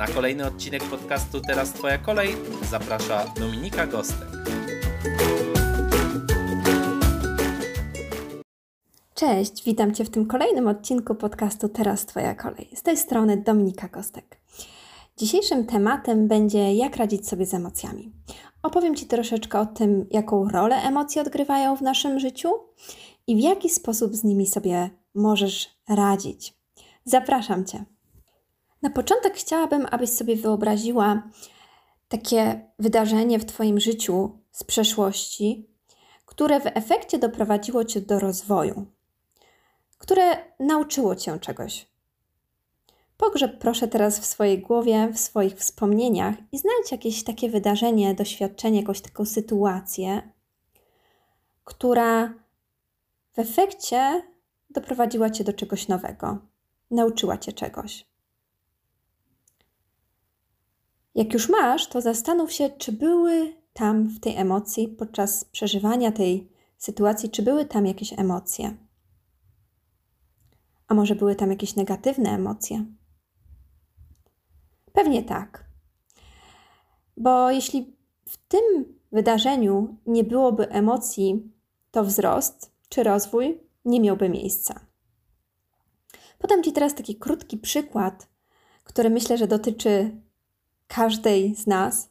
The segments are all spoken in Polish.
Na kolejny odcinek podcastu Teraz Twoja kolej zaprasza Dominika Gostek. Cześć, witam Cię w tym kolejnym odcinku podcastu Teraz Twoja kolej. Z tej strony Dominika Kostek. Dzisiejszym tematem będzie jak radzić sobie z emocjami. Opowiem Ci troszeczkę o tym, jaką rolę emocje odgrywają w naszym życiu i w jaki sposób z nimi sobie możesz radzić. Zapraszam Cię. Na początek chciałabym, abyś sobie wyobraziła takie wydarzenie w Twoim życiu z przeszłości, które w efekcie doprowadziło Cię do rozwoju, które nauczyło Cię czegoś. Pogrzeb proszę teraz w swojej głowie, w swoich wspomnieniach i znajdź jakieś takie wydarzenie, doświadczenie, jakąś taką sytuację, która w efekcie doprowadziła Cię do czegoś nowego, nauczyła Cię czegoś. Jak już masz, to zastanów się, czy były tam w tej emocji, podczas przeżywania tej sytuacji, czy były tam jakieś emocje. A może były tam jakieś negatywne emocje? Pewnie tak. Bo jeśli w tym wydarzeniu nie byłoby emocji, to wzrost czy rozwój nie miałby miejsca. Podam Ci teraz taki krótki przykład, który myślę, że dotyczy każdej z nas.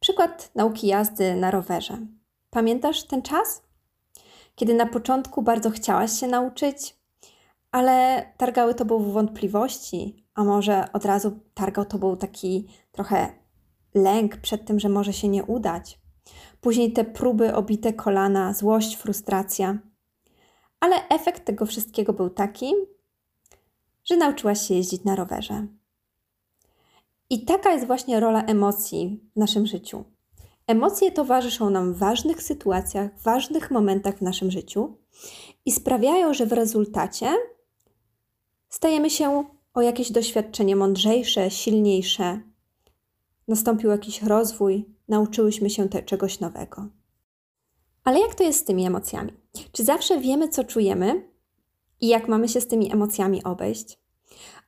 Przykład nauki jazdy na rowerze. Pamiętasz ten czas? Kiedy na początku bardzo chciałaś się nauczyć, ale targały to był wątpliwości, a może od razu targał to był taki trochę lęk przed tym, że może się nie udać. Później te próby, obite kolana, złość, frustracja. Ale efekt tego wszystkiego był taki, że nauczyłaś się jeździć na rowerze. I taka jest właśnie rola emocji w naszym życiu. Emocje towarzyszą nam w ważnych sytuacjach, w ważnych momentach w naszym życiu i sprawiają, że w rezultacie stajemy się o jakieś doświadczenie mądrzejsze, silniejsze. Nastąpił jakiś rozwój, nauczyłyśmy się te, czegoś nowego. Ale jak to jest z tymi emocjami? Czy zawsze wiemy, co czujemy i jak mamy się z tymi emocjami obejść?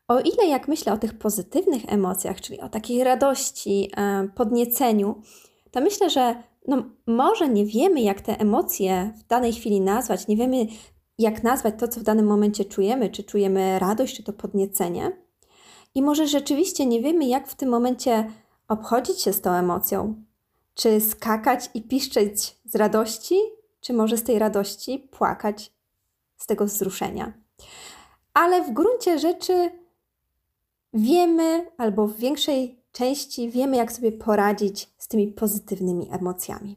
O ile jak myślę o tych pozytywnych emocjach, czyli o takiej radości, e, podnieceniu, to myślę, że no, może nie wiemy, jak te emocje w danej chwili nazwać, nie wiemy, jak nazwać to, co w danym momencie czujemy, czy czujemy radość, czy to podniecenie. I może rzeczywiście nie wiemy, jak w tym momencie obchodzić się z tą emocją. Czy skakać i piszczeć z radości, czy może z tej radości płakać z tego wzruszenia. Ale w gruncie rzeczy wiemy, albo w większej części wiemy, jak sobie poradzić z tymi pozytywnymi emocjami.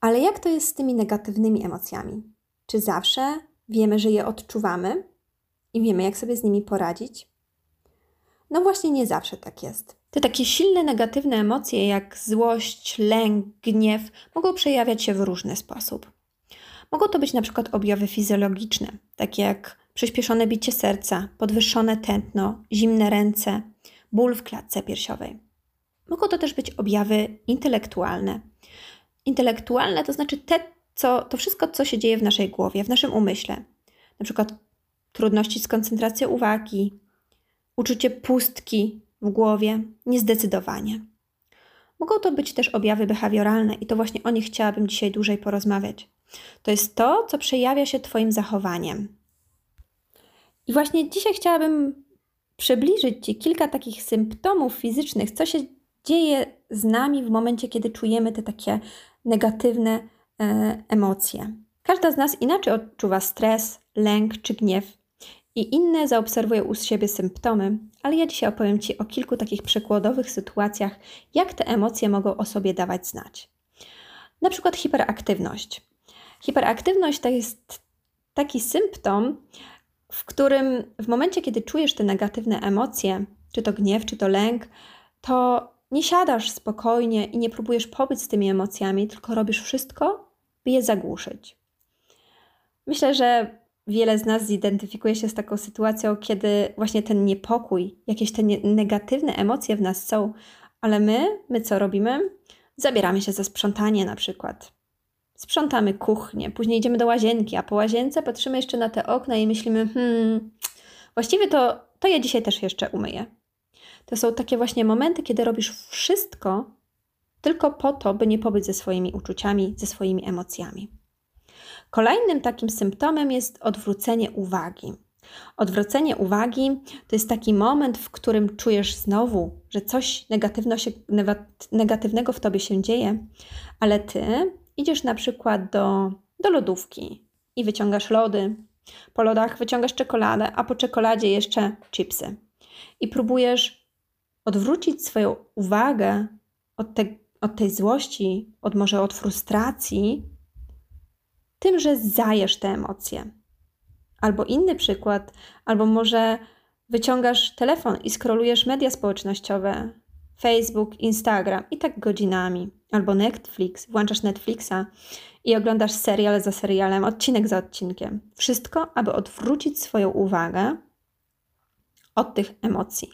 Ale jak to jest z tymi negatywnymi emocjami? Czy zawsze wiemy, że je odczuwamy i wiemy, jak sobie z nimi poradzić? No właśnie, nie zawsze tak jest. Te takie silne negatywne emocje, jak złość, lęk, gniew, mogą przejawiać się w różny sposób. Mogą to być na przykład objawy fizjologiczne, takie jak przyspieszone bicie serca, podwyższone tętno, zimne ręce, ból w klatce piersiowej. Mogą to też być objawy intelektualne. Intelektualne to znaczy te, co, to wszystko, co się dzieje w naszej głowie, w naszym umyśle. Na przykład trudności z koncentracją uwagi, uczucie pustki w głowie, niezdecydowanie. Mogą to być też objawy behawioralne i to właśnie o nich chciałabym dzisiaj dłużej porozmawiać. To jest to, co przejawia się Twoim zachowaniem, i właśnie dzisiaj chciałabym przybliżyć Ci kilka takich symptomów fizycznych, co się dzieje z nami w momencie, kiedy czujemy te takie negatywne e, emocje. Każda z nas inaczej odczuwa stres, lęk czy gniew i inne zaobserwuje u siebie symptomy, ale ja dzisiaj opowiem Ci o kilku takich przykładowych sytuacjach, jak te emocje mogą o sobie dawać znać. Na przykład hiperaktywność. Hiperaktywność to jest taki symptom, w którym w momencie, kiedy czujesz te negatywne emocje, czy to gniew, czy to lęk, to nie siadasz spokojnie i nie próbujesz pobyć z tymi emocjami, tylko robisz wszystko, by je zagłuszyć. Myślę, że wiele z nas zidentyfikuje się z taką sytuacją, kiedy właśnie ten niepokój, jakieś te negatywne emocje w nas są, ale my, my co robimy? Zabieramy się za sprzątanie na przykład. Sprzątamy kuchnię, później idziemy do łazienki, a po łazience patrzymy jeszcze na te okna i myślimy, hmm, właściwie to, to ja dzisiaj też jeszcze umyję. To są takie właśnie momenty, kiedy robisz wszystko tylko po to, by nie pobyć ze swoimi uczuciami, ze swoimi emocjami. Kolejnym takim symptomem jest odwrócenie uwagi. Odwrócenie uwagi to jest taki moment, w którym czujesz znowu, że coś negatywno się, negatywnego w tobie się dzieje, ale ty idziesz na przykład do, do lodówki i wyciągasz lody. Po lodach wyciągasz czekoladę, a po czekoladzie jeszcze chipsy. I próbujesz odwrócić swoją uwagę od, te, od tej złości, od może od frustracji, tym, że zajesz te emocje. Albo inny przykład, albo może wyciągasz telefon i skrolujesz media społecznościowe, Facebook, Instagram i tak godzinami. Albo Netflix, włączasz Netflixa i oglądasz serial za serialem, odcinek za odcinkiem. Wszystko, aby odwrócić swoją uwagę od tych emocji.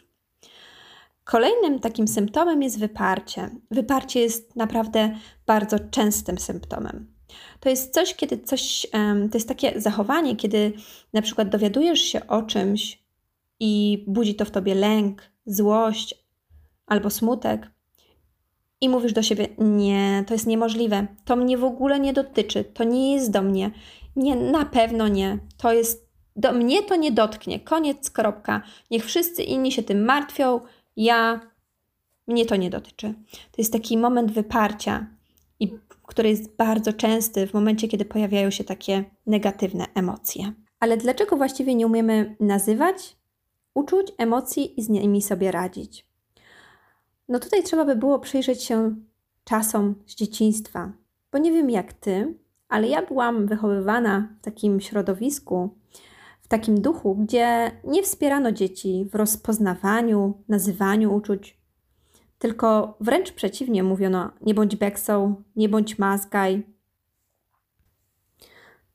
Kolejnym takim symptomem jest wyparcie. Wyparcie jest naprawdę bardzo częstym symptomem. To jest coś, kiedy coś, to jest takie zachowanie, kiedy na przykład dowiadujesz się o czymś i budzi to w tobie lęk, złość albo smutek i mówisz do siebie: Nie, to jest niemożliwe, to mnie w ogóle nie dotyczy, to nie jest do mnie. Nie, na pewno nie. To jest do mnie to nie dotknie. Koniec, kropka. Niech wszyscy inni się tym martwią, ja mnie to nie dotyczy. To jest taki moment wyparcia, i który jest bardzo częsty w momencie, kiedy pojawiają się takie negatywne emocje. Ale dlaczego właściwie nie umiemy nazywać uczuć, emocji i z nimi sobie radzić? No tutaj trzeba by było przyjrzeć się czasom z dzieciństwa, bo nie wiem jak ty, ale ja byłam wychowywana w takim środowisku, w takim duchu, gdzie nie wspierano dzieci w rozpoznawaniu, nazywaniu uczuć, tylko wręcz przeciwnie mówiono: nie bądź beksą, nie bądź mazgaj.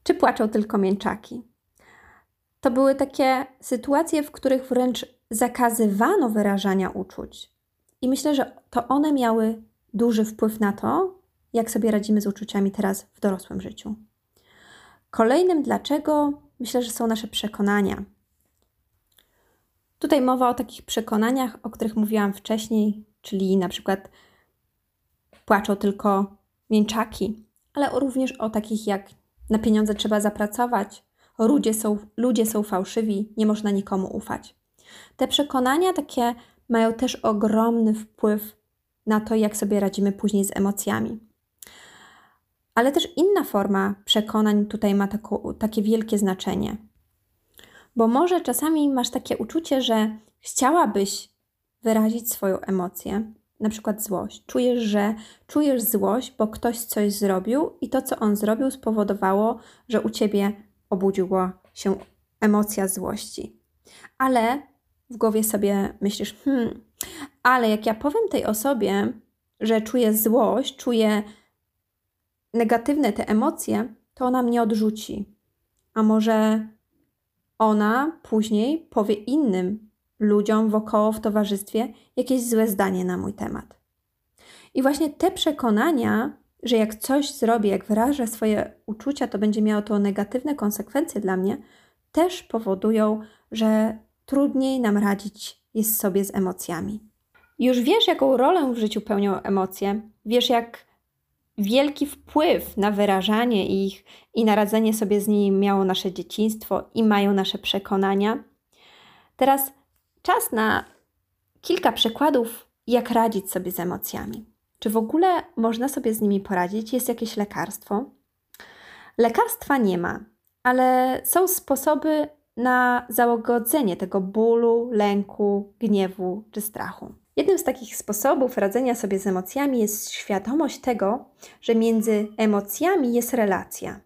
Czy płaczą tylko mięczaki? To były takie sytuacje, w których wręcz zakazywano wyrażania uczuć. I myślę, że to one miały duży wpływ na to, jak sobie radzimy z uczuciami teraz w dorosłym życiu. Kolejnym dlaczego myślę, że są nasze przekonania. Tutaj mowa o takich przekonaniach, o których mówiłam wcześniej, czyli na przykład płaczą tylko mięczaki, ale również o takich jak na pieniądze trzeba zapracować, ludzie są, ludzie są fałszywi, nie można nikomu ufać. Te przekonania takie mają też ogromny wpływ na to, jak sobie radzimy później z emocjami. Ale też inna forma przekonań tutaj ma takie wielkie znaczenie. Bo może czasami masz takie uczucie, że chciałabyś wyrazić swoją emocję, na przykład złość. Czujesz, że czujesz złość, bo ktoś coś zrobił i to, co on zrobił, spowodowało, że u ciebie obudziła się emocja złości. Ale w głowie sobie myślisz, hmm, ale jak ja powiem tej osobie, że czuję złość, czuję negatywne te emocje, to ona mnie odrzuci. A może ona później powie innym, ludziom wokoło w towarzystwie jakieś złe zdanie na mój temat. I właśnie te przekonania, że jak coś zrobię, jak wyrażę swoje uczucia, to będzie miało to negatywne konsekwencje dla mnie, też powodują, że trudniej nam radzić jest sobie z emocjami. Już wiesz, jaką rolę w życiu pełnią emocje, wiesz, jak wielki wpływ na wyrażanie ich i na radzenie sobie z nimi miało nasze dzieciństwo i mają nasze przekonania. Teraz czas na kilka przykładów, jak radzić sobie z emocjami. Czy w ogóle można sobie z nimi poradzić? Jest jakieś lekarstwo? Lekarstwa nie ma, ale są sposoby na załagodzenie tego bólu, lęku, gniewu czy strachu. Jednym z takich sposobów radzenia sobie z emocjami jest świadomość tego, że między emocjami jest relacja.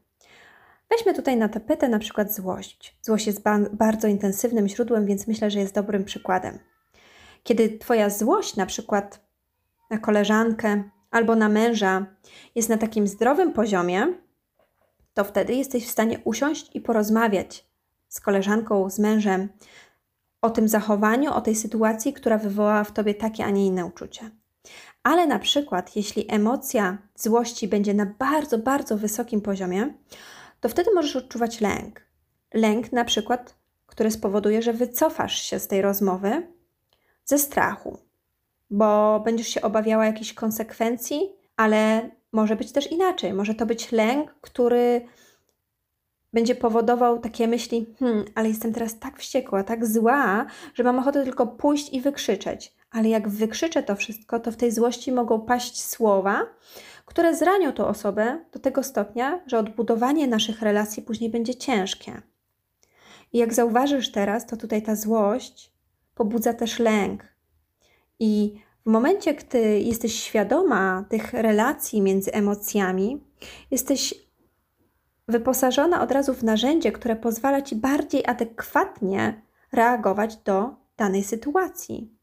Weźmy tutaj na tapetę na przykład złość. Złość jest ba bardzo intensywnym źródłem, więc myślę, że jest dobrym przykładem. Kiedy Twoja złość na przykład na koleżankę albo na męża jest na takim zdrowym poziomie, to wtedy jesteś w stanie usiąść i porozmawiać z koleżanką, z mężem o tym zachowaniu, o tej sytuacji, która wywołała w tobie takie, a nie inne uczucie. Ale na przykład, jeśli emocja złości będzie na bardzo, bardzo wysokim poziomie, to wtedy możesz odczuwać lęk. Lęk, na przykład, który spowoduje, że wycofasz się z tej rozmowy ze strachu, bo będziesz się obawiała jakichś konsekwencji, ale może być też inaczej. Może to być lęk, który będzie powodował takie myśli: hmm, ale jestem teraz tak wściekła, tak zła, że mam ochotę tylko pójść i wykrzyczeć. Ale jak wykrzyczę to wszystko, to w tej złości mogą paść słowa, które zranią tą osobę do tego stopnia, że odbudowanie naszych relacji później będzie ciężkie. I jak zauważysz teraz, to tutaj ta złość pobudza też lęk. I w momencie, gdy jesteś świadoma tych relacji między emocjami, jesteś wyposażona od razu w narzędzie, które pozwala ci bardziej adekwatnie reagować do danej sytuacji.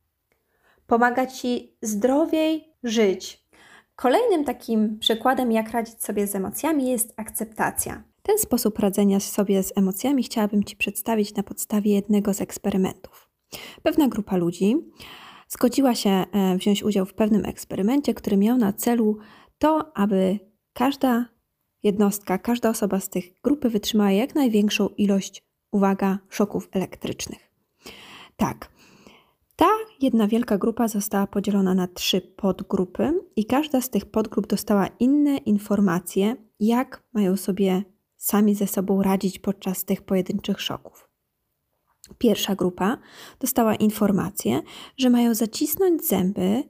Pomaga ci zdrowiej żyć. Kolejnym takim przykładem, jak radzić sobie z emocjami, jest akceptacja. Ten sposób radzenia sobie z emocjami chciałabym Ci przedstawić na podstawie jednego z eksperymentów. Pewna grupa ludzi zgodziła się e, wziąć udział w pewnym eksperymencie, który miał na celu to, aby każda jednostka, każda osoba z tych grupy wytrzymała jak największą ilość, uwaga, szoków elektrycznych. Tak, ta jedna wielka grupa została podzielona na trzy podgrupy, i każda z tych podgrup dostała inne informacje, jak mają sobie sami ze sobą radzić podczas tych pojedynczych szoków. Pierwsza grupa dostała informację, że mają zacisnąć zęby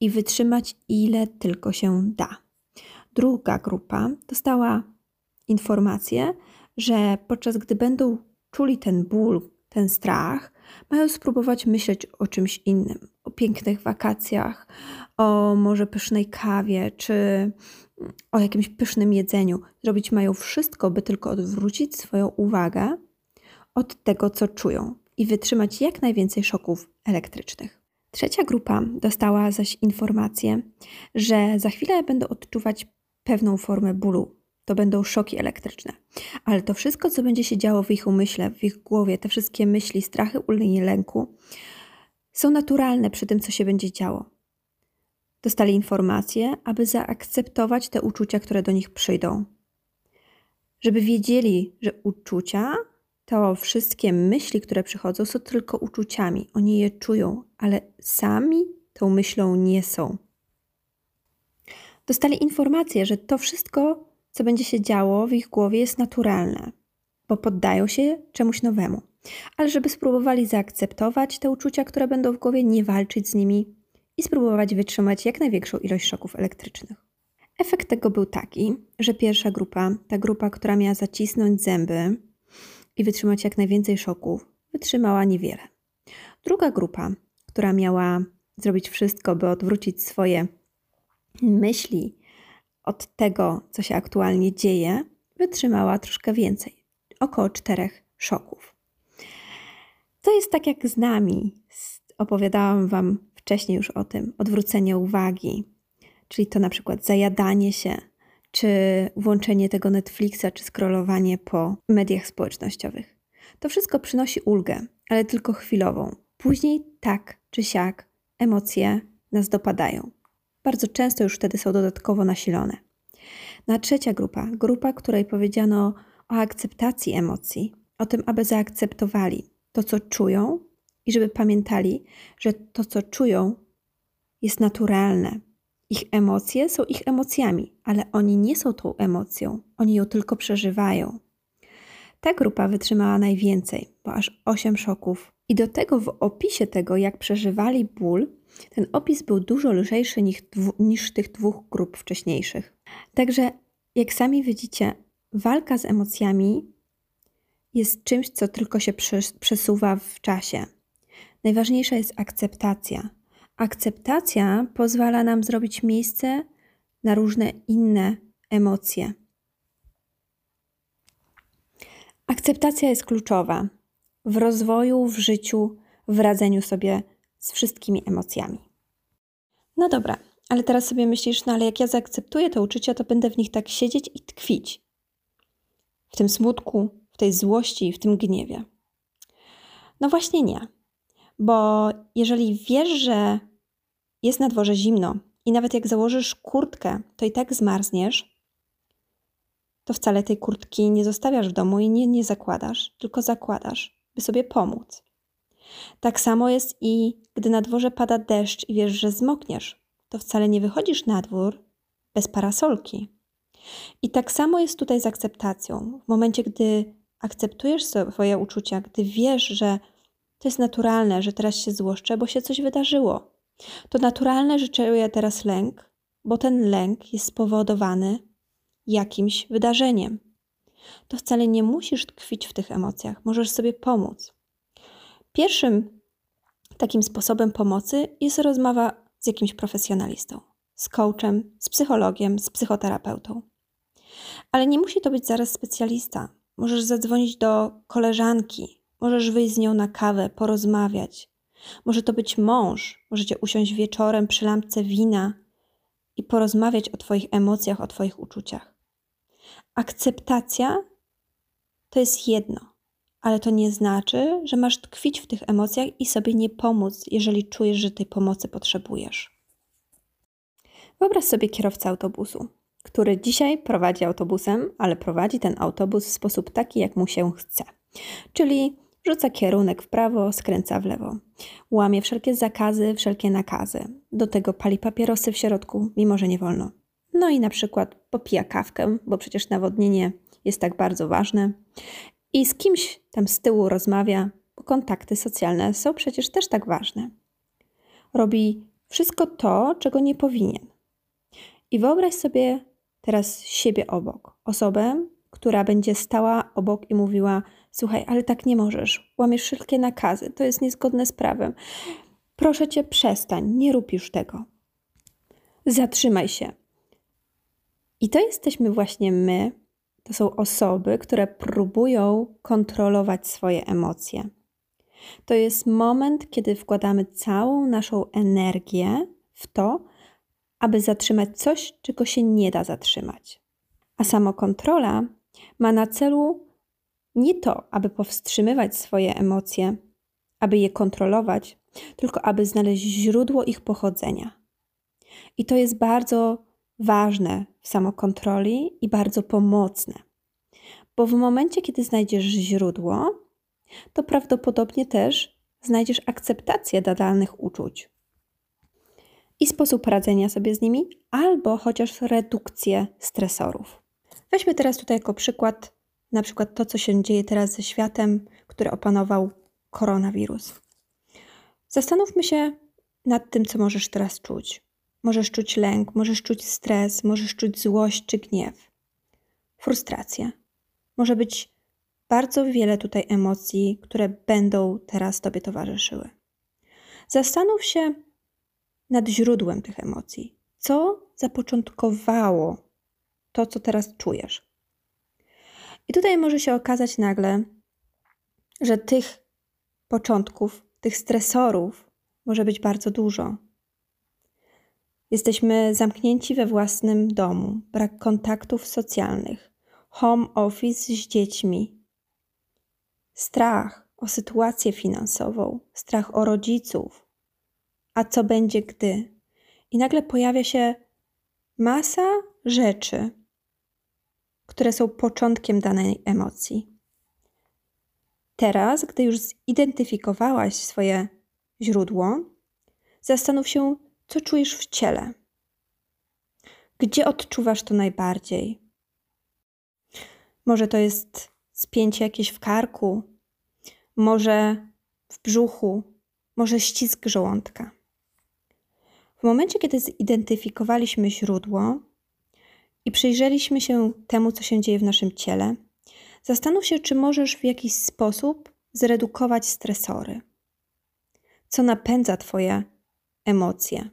i wytrzymać ile tylko się da. Druga grupa dostała informację, że podczas gdy będą czuli ten ból, ten strach, mają spróbować myśleć o czymś innym, o pięknych wakacjach, o może pysznej kawie, czy o jakimś pysznym jedzeniu. Zrobić mają wszystko, by tylko odwrócić swoją uwagę od tego, co czują i wytrzymać jak najwięcej szoków elektrycznych. Trzecia grupa dostała zaś informację, że za chwilę będą odczuwać pewną formę bólu. To będą szoki elektryczne. Ale to wszystko, co będzie się działo w ich umyśle, w ich głowie, te wszystkie myśli, strachy, ulgi, lęku, są naturalne przy tym, co się będzie działo. Dostali informację, aby zaakceptować te uczucia, które do nich przyjdą. Żeby wiedzieli, że uczucia to wszystkie myśli, które przychodzą, są tylko uczuciami. Oni je czują, ale sami tą myślą nie są. Dostali informację, że to wszystko, co będzie się działo w ich głowie, jest naturalne, bo poddają się czemuś nowemu. Ale żeby spróbowali zaakceptować te uczucia, które będą w głowie, nie walczyć z nimi i spróbować wytrzymać jak największą ilość szoków elektrycznych. Efekt tego był taki, że pierwsza grupa, ta grupa, która miała zacisnąć zęby, i wytrzymać jak najwięcej szoków, wytrzymała niewiele. Druga grupa, która miała zrobić wszystko, by odwrócić swoje myśli od tego, co się aktualnie dzieje, wytrzymała troszkę więcej około czterech szoków. To jest tak jak z nami. Opowiadałam Wam wcześniej już o tym. Odwrócenie uwagi, czyli to na przykład zajadanie się, czy włączenie tego Netflixa, czy scrollowanie po mediach społecznościowych. To wszystko przynosi ulgę, ale tylko chwilową. Później tak czy siak emocje nas dopadają. Bardzo często już wtedy są dodatkowo nasilone. Na trzecia grupa, grupa, której powiedziano o akceptacji emocji, o tym, aby zaakceptowali to, co czują i żeby pamiętali, że to, co czują, jest naturalne, ich emocje są ich emocjami, ale oni nie są tą emocją, oni ją tylko przeżywają. Ta grupa wytrzymała najwięcej, bo aż 8 szoków. I do tego w opisie tego, jak przeżywali ból, ten opis był dużo lżejszy niż, niż tych dwóch grup wcześniejszych. Także, jak sami widzicie, walka z emocjami jest czymś, co tylko się przesuwa w czasie. Najważniejsza jest akceptacja Akceptacja pozwala nam zrobić miejsce na różne inne emocje. Akceptacja jest kluczowa w rozwoju, w życiu, w radzeniu sobie z wszystkimi emocjami. No dobra, ale teraz sobie myślisz, no ale jak ja zaakceptuję te uczucia, to będę w nich tak siedzieć i tkwić. W tym smutku, w tej złości, w tym gniewie. No właśnie nie. Bo jeżeli wiesz, że jest na dworze zimno i nawet jak założysz kurtkę, to i tak zmarzniesz, to wcale tej kurtki nie zostawiasz w domu i nie, nie zakładasz, tylko zakładasz, by sobie pomóc. Tak samo jest i gdy na dworze pada deszcz i wiesz, że zmokniesz, to wcale nie wychodzisz na dwór bez parasolki. I tak samo jest tutaj z akceptacją. W momencie, gdy akceptujesz swoje uczucia, gdy wiesz, że to jest naturalne, że teraz się złoszczę, bo się coś wydarzyło. To naturalne, że czuję teraz lęk, bo ten lęk jest spowodowany jakimś wydarzeniem. To wcale nie musisz tkwić w tych emocjach, możesz sobie pomóc. Pierwszym takim sposobem pomocy jest rozmowa z jakimś profesjonalistą, z coachem, z psychologiem, z psychoterapeutą. Ale nie musi to być zaraz specjalista. Możesz zadzwonić do koleżanki, możesz wyjść z nią na kawę, porozmawiać. Może to być mąż, możecie usiąść wieczorem przy lampce wina i porozmawiać o Twoich emocjach, o Twoich uczuciach. Akceptacja to jest jedno, ale to nie znaczy, że masz tkwić w tych emocjach i sobie nie pomóc, jeżeli czujesz, że tej pomocy potrzebujesz. Wyobraź sobie kierowcę autobusu który dzisiaj prowadzi autobusem, ale prowadzi ten autobus w sposób taki, jak mu się chce. Czyli rzuca kierunek w prawo, skręca w lewo. Łamie wszelkie zakazy, wszelkie nakazy. Do tego pali papierosy w środku, mimo że nie wolno. No i na przykład popija kawkę, bo przecież nawodnienie jest tak bardzo ważne. I z kimś tam z tyłu rozmawia, bo kontakty socjalne są przecież też tak ważne. Robi wszystko to, czego nie powinien. I wyobraź sobie teraz siebie obok. Osobę, która będzie stała obok i mówiła: Słuchaj, ale tak nie możesz, łamiesz wszelkie nakazy, to jest niezgodne z prawem. Proszę cię, przestań, nie rób już tego. Zatrzymaj się. I to jesteśmy właśnie my. To są osoby, które próbują kontrolować swoje emocje. To jest moment, kiedy wkładamy całą naszą energię w to, aby zatrzymać coś, czego się nie da zatrzymać. A samokontrola ma na celu nie to, aby powstrzymywać swoje emocje, aby je kontrolować, tylko aby znaleźć źródło ich pochodzenia. I to jest bardzo ważne w samokontroli i bardzo pomocne, bo w momencie, kiedy znajdziesz źródło, to prawdopodobnie też znajdziesz akceptację dla danych uczuć i sposób radzenia sobie z nimi, albo chociaż redukcję stresorów. Weźmy teraz tutaj jako przykład na przykład to, co się dzieje teraz ze światem, który opanował koronawirus. Zastanówmy się nad tym, co możesz teraz czuć. Możesz czuć lęk, możesz czuć stres, możesz czuć złość czy gniew, frustrację. Może być bardzo wiele tutaj emocji, które będą teraz Tobie towarzyszyły. Zastanów się, nad źródłem tych emocji. Co zapoczątkowało to, co teraz czujesz? I tutaj może się okazać nagle, że tych początków, tych stresorów może być bardzo dużo. Jesteśmy zamknięci we własnym domu, brak kontaktów socjalnych, home office z dziećmi, strach o sytuację finansową, strach o rodziców, a co będzie gdy. I nagle pojawia się masa rzeczy, które są początkiem danej emocji. Teraz, gdy już zidentyfikowałaś swoje źródło, zastanów się, co czujesz w ciele. Gdzie odczuwasz to najbardziej? Może to jest spięcie jakieś w karku, może w brzuchu, może ścisk żołądka. W momencie, kiedy zidentyfikowaliśmy źródło i przyjrzeliśmy się temu, co się dzieje w naszym ciele, zastanów się, czy możesz w jakiś sposób zredukować stresory. Co napędza Twoje emocje?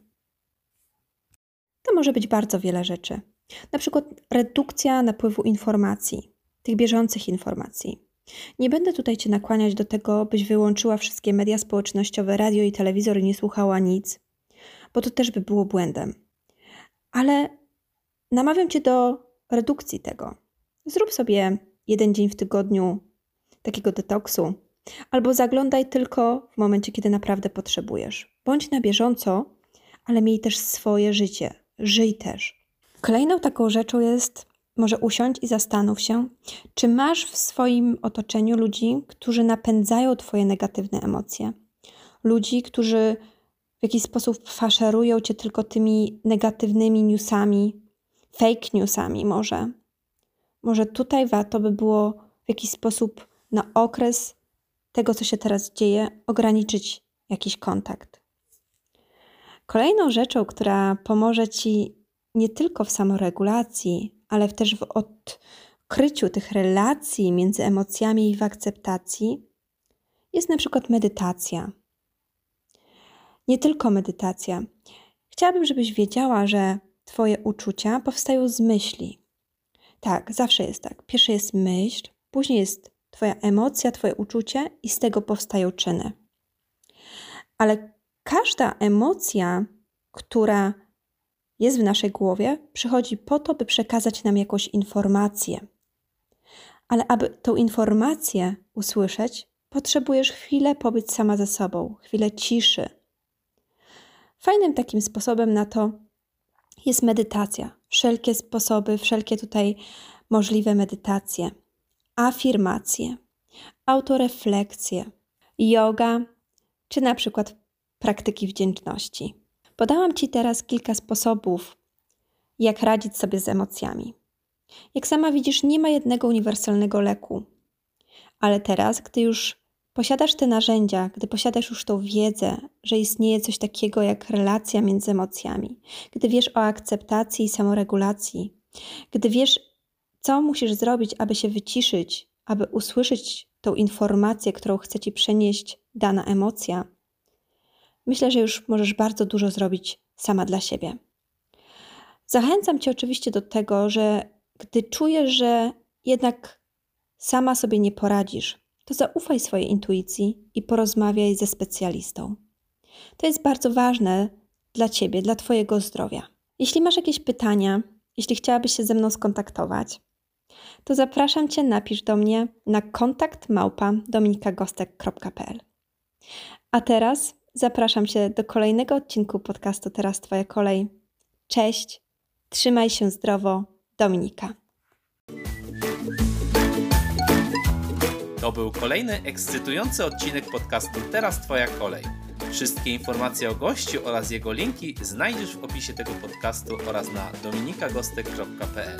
To może być bardzo wiele rzeczy. Na przykład redukcja napływu informacji, tych bieżących informacji. Nie będę tutaj Cię nakłaniać do tego, byś wyłączyła wszystkie media społecznościowe, radio i telewizor i nie słuchała nic bo to też by było błędem. Ale namawiam Cię do redukcji tego. Zrób sobie jeden dzień w tygodniu takiego detoksu, albo zaglądaj tylko w momencie, kiedy naprawdę potrzebujesz. Bądź na bieżąco, ale miej też swoje życie. Żyj też. Kolejną taką rzeczą jest może usiądź i zastanów się, czy masz w swoim otoczeniu ludzi, którzy napędzają Twoje negatywne emocje. Ludzi, którzy w jakiś sposób faszerują Cię tylko tymi negatywnymi newsami, fake newsami może. Może tutaj warto by było w jakiś sposób na okres tego, co się teraz dzieje, ograniczyć jakiś kontakt. Kolejną rzeczą, która pomoże Ci nie tylko w samoregulacji, ale też w odkryciu tych relacji między emocjami i w akceptacji, jest na przykład medytacja. Nie tylko medytacja. Chciałabym, żebyś wiedziała, że Twoje uczucia powstają z myśli. Tak, zawsze jest tak. Pierwsze jest myśl, później jest Twoja emocja, Twoje uczucie i z tego powstają czyny. Ale każda emocja, która jest w naszej głowie, przychodzi po to, by przekazać nam jakąś informację. Ale aby tą informację usłyszeć, potrzebujesz chwilę pobyć sama ze sobą, chwilę ciszy. Fajnym takim sposobem na to jest medytacja. Wszelkie sposoby, wszelkie tutaj możliwe medytacje, afirmacje, autorefleksje, yoga, czy na przykład praktyki wdzięczności. Podałam Ci teraz kilka sposobów, jak radzić sobie z emocjami. Jak sama widzisz, nie ma jednego uniwersalnego leku. Ale teraz, gdy już posiadasz te narzędzia, gdy posiadasz już tą wiedzę, że istnieje coś takiego jak relacja między emocjami, gdy wiesz o akceptacji i samoregulacji, gdy wiesz, co musisz zrobić, aby się wyciszyć, aby usłyszeć tą informację, którą chce ci przenieść dana emocja, myślę, że już możesz bardzo dużo zrobić sama dla siebie. Zachęcam Cię oczywiście do tego, że gdy czujesz, że jednak sama sobie nie poradzisz, to zaufaj swojej intuicji i porozmawiaj ze specjalistą. To jest bardzo ważne dla Ciebie, dla Twojego zdrowia. Jeśli masz jakieś pytania, jeśli chciałabyś się ze mną skontaktować, to zapraszam Cię, napisz do mnie na kontakt małpa dominikagostek.pl. A teraz Zapraszam Cię do kolejnego odcinku podcastu Teraz Twoja kolej. Cześć, trzymaj się zdrowo, Dominika. To był kolejny ekscytujący odcinek podcastu Teraz Twoja kolej. Wszystkie informacje o gościu oraz jego linki znajdziesz w opisie tego podcastu oraz na dominikagostek.pl.